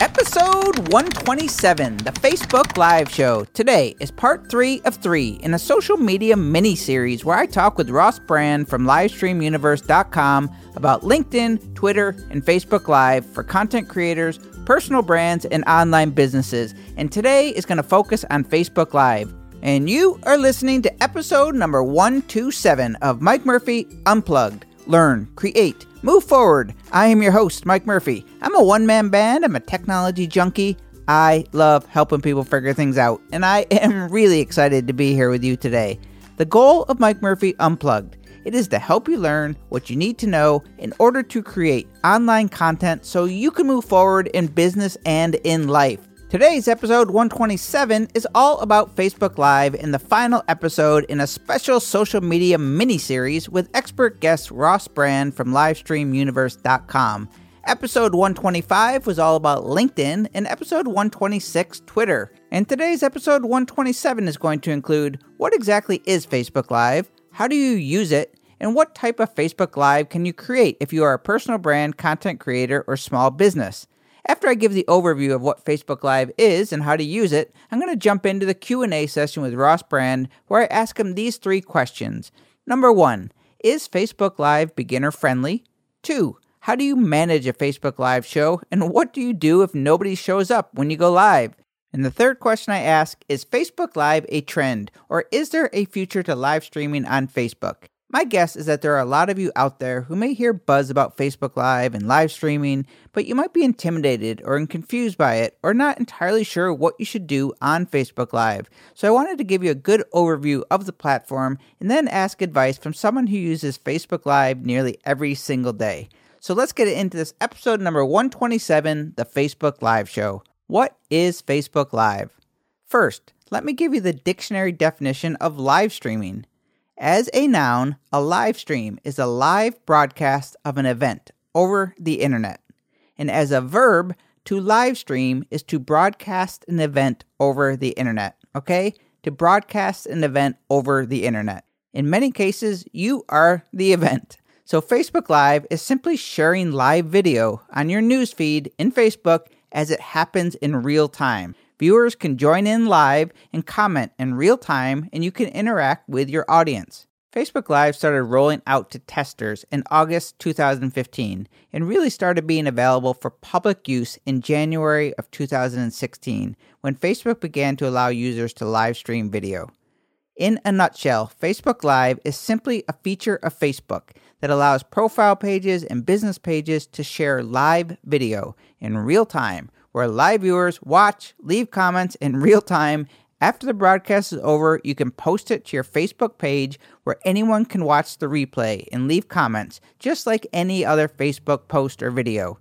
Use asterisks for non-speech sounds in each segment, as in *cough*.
Episode 127, the Facebook Live Show. Today is part three of three in a social media mini series where I talk with Ross Brand from LivestreamUniverse.com about LinkedIn, Twitter, and Facebook Live for content creators, personal brands, and online businesses. And today is going to focus on Facebook Live. And you are listening to episode number 127 of Mike Murphy Unplugged. Learn, create, Move forward. I am your host, Mike Murphy. I'm a one man band, I'm a technology junkie. I love helping people figure things out, and I *laughs* am really excited to be here with you today. The goal of Mike Murphy Unplugged it is to help you learn what you need to know in order to create online content so you can move forward in business and in life. Today's episode 127 is all about Facebook Live and the final episode in a special social media mini series with expert guest Ross Brand from LivestreamUniverse.com. Episode 125 was all about LinkedIn, and episode 126 Twitter. And today's episode 127 is going to include what exactly is Facebook Live, how do you use it, and what type of Facebook Live can you create if you are a personal brand, content creator, or small business. After I give the overview of what Facebook Live is and how to use it, I'm going to jump into the Q&A session with Ross Brand where I ask him these 3 questions. Number 1, is Facebook Live beginner friendly? 2, how do you manage a Facebook Live show and what do you do if nobody shows up when you go live? And the third question I ask is Facebook Live a trend or is there a future to live streaming on Facebook? My guess is that there are a lot of you out there who may hear buzz about Facebook Live and live streaming, but you might be intimidated or confused by it or not entirely sure what you should do on Facebook Live. So I wanted to give you a good overview of the platform and then ask advice from someone who uses Facebook Live nearly every single day. So let's get into this episode number 127, the Facebook Live Show. What is Facebook Live? First, let me give you the dictionary definition of live streaming. As a noun, a live stream is a live broadcast of an event over the internet. And as a verb, to live stream is to broadcast an event over the internet. Okay? To broadcast an event over the internet. In many cases, you are the event. So, Facebook Live is simply sharing live video on your newsfeed in Facebook as it happens in real time. Viewers can join in live and comment in real time, and you can interact with your audience. Facebook Live started rolling out to testers in August 2015 and really started being available for public use in January of 2016 when Facebook began to allow users to live stream video. In a nutshell, Facebook Live is simply a feature of Facebook that allows profile pages and business pages to share live video in real time where live viewers watch, leave comments in real time. After the broadcast is over, you can post it to your Facebook page where anyone can watch the replay and leave comments, just like any other Facebook post or video.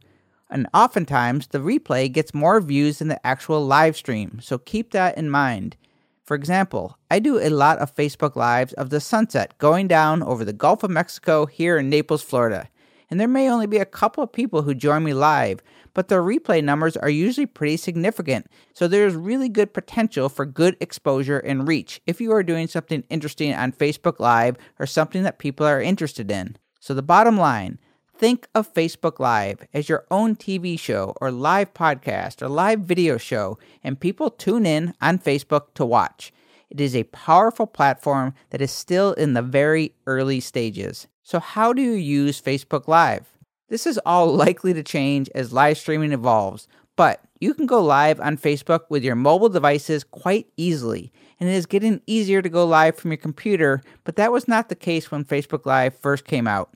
And oftentimes, the replay gets more views than the actual live stream, so keep that in mind. For example, I do a lot of Facebook Lives of the sunset going down over the Gulf of Mexico here in Naples, Florida. And there may only be a couple of people who join me live, but the replay numbers are usually pretty significant, so there's really good potential for good exposure and reach if you are doing something interesting on Facebook Live or something that people are interested in. So, the bottom line think of Facebook Live as your own TV show or live podcast or live video show, and people tune in on Facebook to watch. It is a powerful platform that is still in the very early stages. So, how do you use Facebook Live? This is all likely to change as live streaming evolves, but you can go live on Facebook with your mobile devices quite easily, and it is getting easier to go live from your computer, but that was not the case when Facebook Live first came out.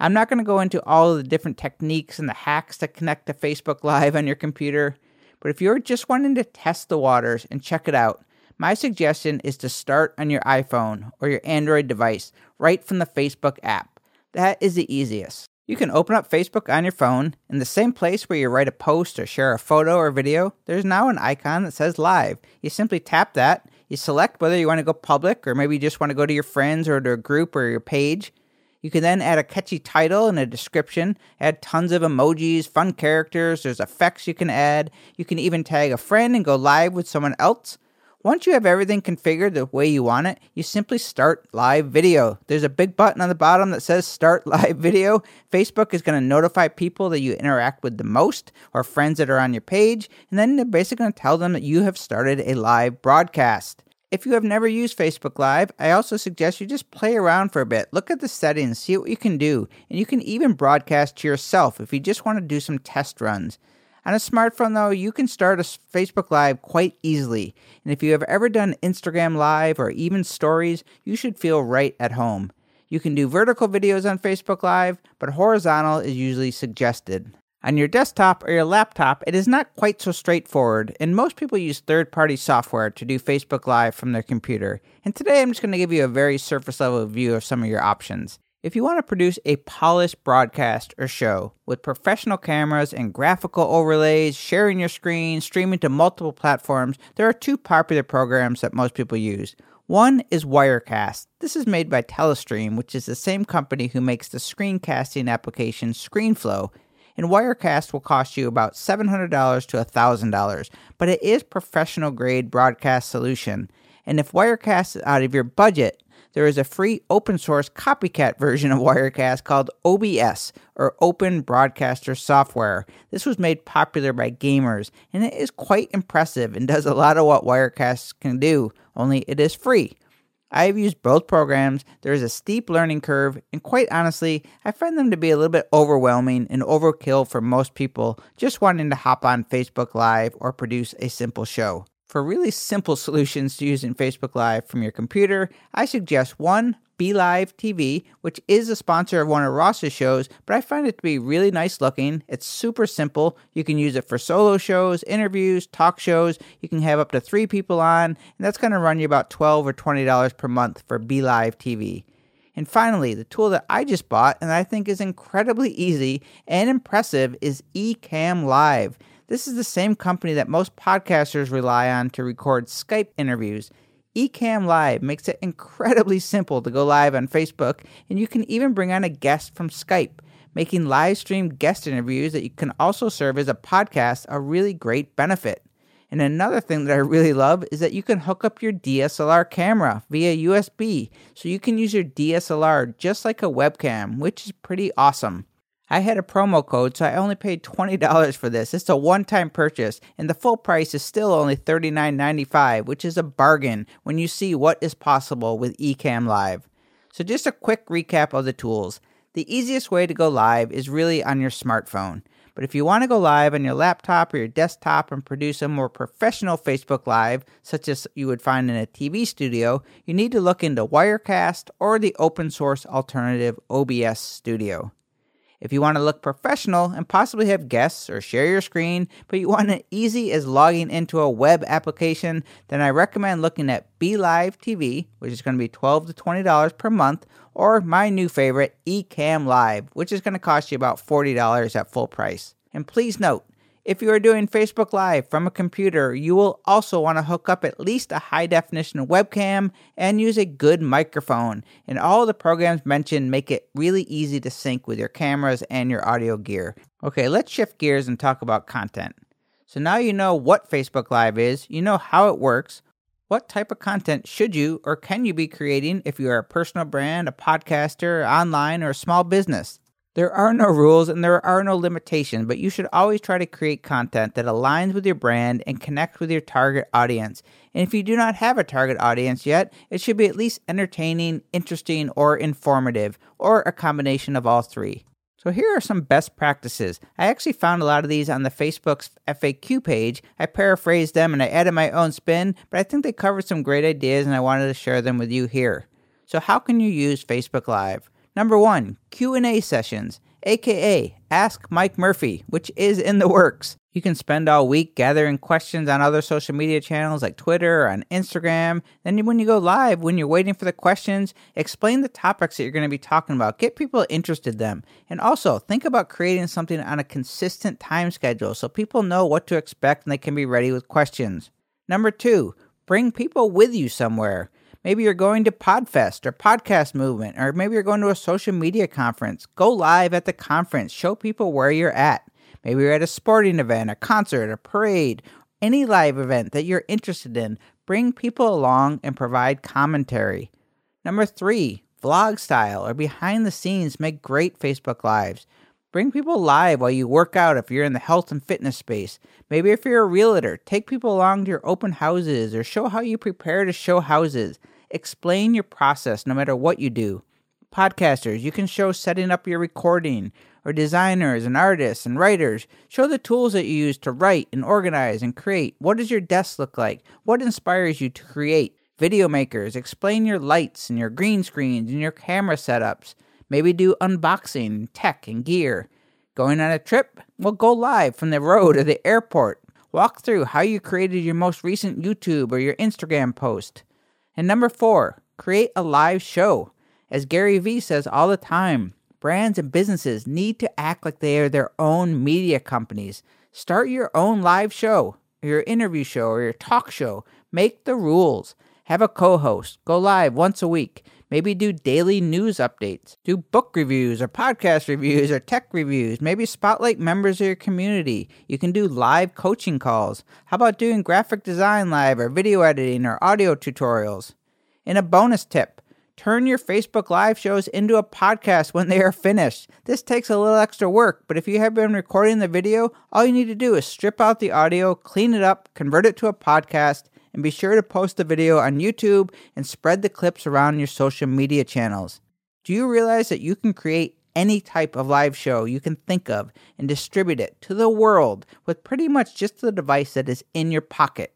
I'm not going to go into all of the different techniques and the hacks that connect to Facebook Live on your computer, but if you're just wanting to test the waters and check it out, my suggestion is to start on your iPhone or your Android device right from the Facebook app. That is the easiest. You can open up Facebook on your phone. In the same place where you write a post or share a photo or video, there's now an icon that says live. You simply tap that, you select whether you want to go public or maybe you just want to go to your friends or to a group or your page. You can then add a catchy title and a description, add tons of emojis, fun characters, there's effects you can add. You can even tag a friend and go live with someone else. Once you have everything configured the way you want it, you simply start live video. There's a big button on the bottom that says start *laughs* live video. Facebook is going to notify people that you interact with the most or friends that are on your page, and then they're basically going to tell them that you have started a live broadcast. If you have never used Facebook Live, I also suggest you just play around for a bit. Look at the settings, see what you can do, and you can even broadcast to yourself if you just want to do some test runs. On a smartphone, though, you can start a Facebook Live quite easily. And if you have ever done Instagram Live or even stories, you should feel right at home. You can do vertical videos on Facebook Live, but horizontal is usually suggested. On your desktop or your laptop, it is not quite so straightforward, and most people use third party software to do Facebook Live from their computer. And today I'm just going to give you a very surface level view of some of your options. If you want to produce a polished broadcast or show with professional cameras and graphical overlays, sharing your screen, streaming to multiple platforms, there are two popular programs that most people use. One is Wirecast. This is made by Telestream, which is the same company who makes the screencasting application ScreenFlow. And Wirecast will cost you about $700 to $1,000, but it is professional grade broadcast solution. And if Wirecast is out of your budget, there is a free open source copycat version of Wirecast called OBS, or Open Broadcaster Software. This was made popular by gamers, and it is quite impressive and does a lot of what Wirecast can do, only it is free. I have used both programs. There is a steep learning curve, and quite honestly, I find them to be a little bit overwhelming and overkill for most people just wanting to hop on Facebook Live or produce a simple show. For really simple solutions to use in Facebook Live from your computer, I suggest one, BeLive TV, which is a sponsor of one of Ross's shows, but I find it to be really nice looking. It's super simple. You can use it for solo shows, interviews, talk shows. You can have up to three people on, and that's going to run you about 12 or $20 per month for BeLive TV. And finally, the tool that I just bought and I think is incredibly easy and impressive is Ecamm Live. This is the same company that most podcasters rely on to record Skype interviews. Ecamm Live makes it incredibly simple to go live on Facebook, and you can even bring on a guest from Skype, making live stream guest interviews that you can also serve as a podcast a really great benefit. And another thing that I really love is that you can hook up your DSLR camera via USB, so you can use your DSLR just like a webcam, which is pretty awesome. I had a promo code, so I only paid $20 for this. It's a one time purchase, and the full price is still only $39.95, which is a bargain when you see what is possible with Ecamm Live. So, just a quick recap of the tools. The easiest way to go live is really on your smartphone. But if you want to go live on your laptop or your desktop and produce a more professional Facebook Live, such as you would find in a TV studio, you need to look into Wirecast or the open source alternative OBS Studio. If you want to look professional and possibly have guests or share your screen, but you want it easy as logging into a web application, then I recommend looking at BeLive TV, which is going to be 12 to $20 per month, or my new favorite, Ecamm Live, which is going to cost you about $40 at full price. And please note, if you are doing Facebook Live from a computer, you will also want to hook up at least a high definition webcam and use a good microphone. And all the programs mentioned make it really easy to sync with your cameras and your audio gear. Okay, let's shift gears and talk about content. So now you know what Facebook Live is, you know how it works. What type of content should you or can you be creating if you are a personal brand, a podcaster, online, or a small business? There are no rules and there are no limitations, but you should always try to create content that aligns with your brand and connects with your target audience. And if you do not have a target audience yet, it should be at least entertaining, interesting, or informative, or a combination of all three. So here are some best practices. I actually found a lot of these on the Facebook's FAQ page. I paraphrased them and I added my own spin, but I think they covered some great ideas and I wanted to share them with you here. So how can you use Facebook Live? Number one, Q&A sessions, aka Ask Mike Murphy, which is in the works. You can spend all week gathering questions on other social media channels like Twitter or on Instagram. Then when you go live, when you're waiting for the questions, explain the topics that you're going to be talking about. Get people interested in them. And also, think about creating something on a consistent time schedule so people know what to expect and they can be ready with questions. Number 2, bring people with you somewhere. Maybe you're going to Podfest or Podcast Movement, or maybe you're going to a social media conference. Go live at the conference, show people where you're at. Maybe you're at a sporting event, a concert, a parade, any live event that you're interested in. Bring people along and provide commentary. Number three, vlog style or behind the scenes make great Facebook Lives. Bring people live while you work out if you're in the health and fitness space. Maybe if you're a realtor, take people along to your open houses or show how you prepare to show houses. Explain your process no matter what you do. Podcasters, you can show setting up your recording, or designers and artists and writers. Show the tools that you use to write and organize and create. What does your desk look like? What inspires you to create? Video makers, explain your lights and your green screens and your camera setups. Maybe do unboxing, tech, and gear. Going on a trip? Well, go live from the road or the airport. Walk through how you created your most recent YouTube or your Instagram post. And number four, create a live show. As Gary Vee says all the time, brands and businesses need to act like they are their own media companies. Start your own live show, your interview show, or your talk show. Make the rules. Have a co host. Go live once a week. Maybe do daily news updates. Do book reviews or podcast reviews or tech reviews. Maybe spotlight members of your community. You can do live coaching calls. How about doing graphic design live or video editing or audio tutorials? In a bonus tip, Turn your Facebook Live shows into a podcast when they are finished. This takes a little extra work, but if you have been recording the video, all you need to do is strip out the audio, clean it up, convert it to a podcast, and be sure to post the video on YouTube and spread the clips around your social media channels. Do you realize that you can create any type of live show you can think of and distribute it to the world with pretty much just the device that is in your pocket?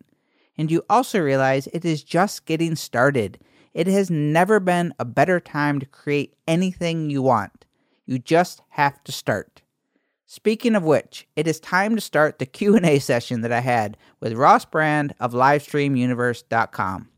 And you also realize it is just getting started. It has never been a better time to create anything you want. You just have to start. Speaking of which, it is time to start the Q&A session that I had with Ross Brand of livestreamuniverse.com.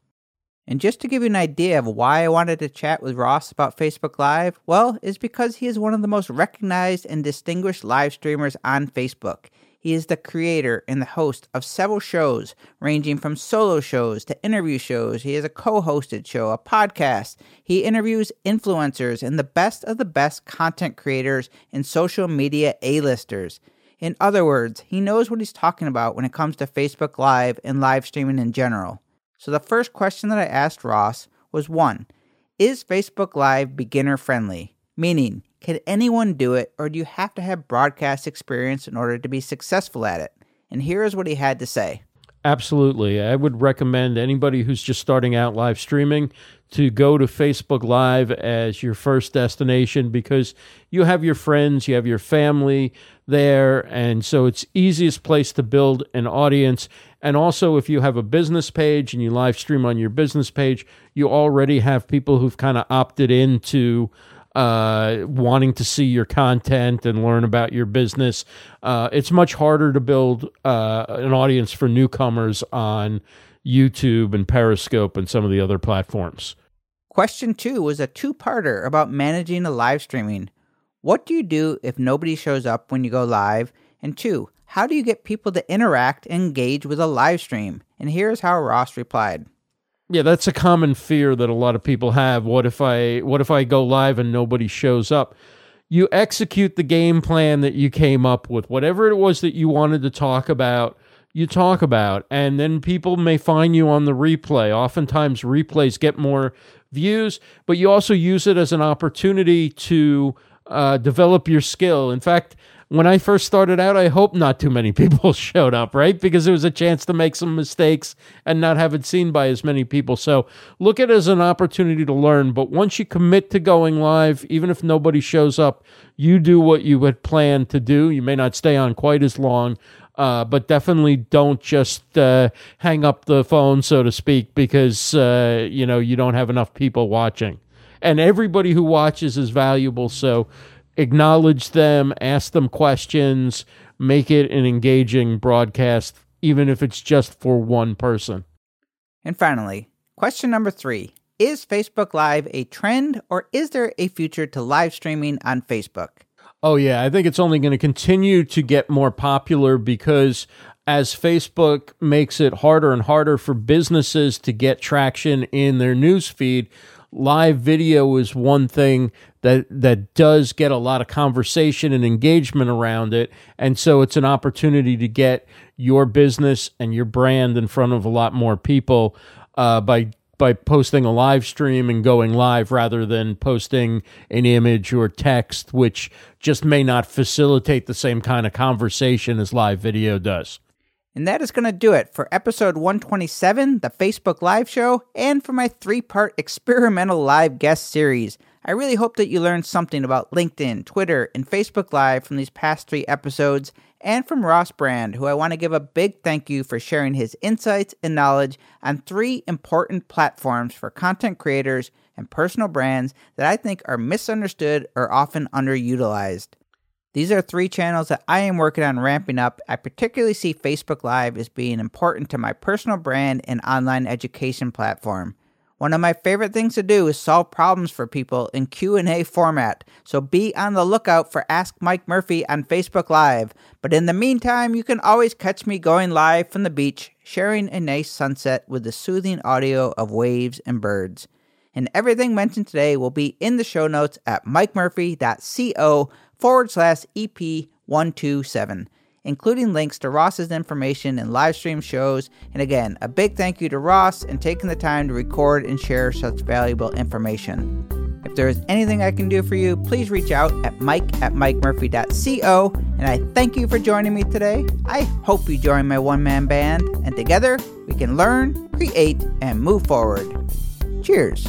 And just to give you an idea of why I wanted to chat with Ross about Facebook Live, well, is because he is one of the most recognized and distinguished live streamers on Facebook. He is the creator and the host of several shows, ranging from solo shows to interview shows. He has a co hosted show, a podcast. He interviews influencers and the best of the best content creators and social media A-listers. In other words, he knows what he's talking about when it comes to Facebook Live and live streaming in general. So the first question that I asked Ross was one Is Facebook Live beginner friendly? Meaning, can anyone do it, or do you have to have broadcast experience in order to be successful at it? And here is what he had to say. Absolutely. I would recommend anybody who's just starting out live streaming to go to Facebook Live as your first destination because you have your friends, you have your family there, and so it's easiest place to build an audience. And also if you have a business page and you live stream on your business page, you already have people who've kind of opted into uh, wanting to see your content and learn about your business. Uh, it's much harder to build uh, an audience for newcomers on YouTube and Periscope and some of the other platforms. Question two was a two parter about managing a live streaming. What do you do if nobody shows up when you go live? And two, how do you get people to interact and engage with a live stream? And here's how Ross replied. Yeah, that's a common fear that a lot of people have. What if I what if I go live and nobody shows up? You execute the game plan that you came up with. Whatever it was that you wanted to talk about, you talk about and then people may find you on the replay. Oftentimes replays get more views, but you also use it as an opportunity to uh, develop your skill. In fact, when I first started out, I hope not too many *laughs* people showed up, right? Because it was a chance to make some mistakes and not have it seen by as many people. So look at it as an opportunity to learn. But once you commit to going live, even if nobody shows up, you do what you had planned to do. You may not stay on quite as long, uh, but definitely don't just uh, hang up the phone, so to speak, because uh, you know you don't have enough people watching. And everybody who watches is valuable. So acknowledge them, ask them questions, make it an engaging broadcast, even if it's just for one person. And finally, question number three Is Facebook Live a trend or is there a future to live streaming on Facebook? Oh, yeah. I think it's only going to continue to get more popular because as Facebook makes it harder and harder for businesses to get traction in their newsfeed, live video is one thing that that does get a lot of conversation and engagement around it and so it's an opportunity to get your business and your brand in front of a lot more people uh, by by posting a live stream and going live rather than posting an image or text which just may not facilitate the same kind of conversation as live video does and that is going to do it for episode 127, the Facebook Live show, and for my three part experimental live guest series. I really hope that you learned something about LinkedIn, Twitter, and Facebook Live from these past three episodes, and from Ross Brand, who I want to give a big thank you for sharing his insights and knowledge on three important platforms for content creators and personal brands that I think are misunderstood or often underutilized. These are three channels that I am working on ramping up. I particularly see Facebook Live as being important to my personal brand and online education platform. One of my favorite things to do is solve problems for people in Q&A format. So be on the lookout for Ask Mike Murphy on Facebook Live. But in the meantime, you can always catch me going live from the beach, sharing a nice sunset with the soothing audio of waves and birds. And everything mentioned today will be in the show notes at mikemurphy.co forward slash EP127, including links to Ross's information and live stream shows. And again, a big thank you to Ross and taking the time to record and share such valuable information. If there is anything I can do for you, please reach out at mike at mikemurphy.co. And I thank you for joining me today. I hope you join my one man band, and together we can learn, create, and move forward. Cheers.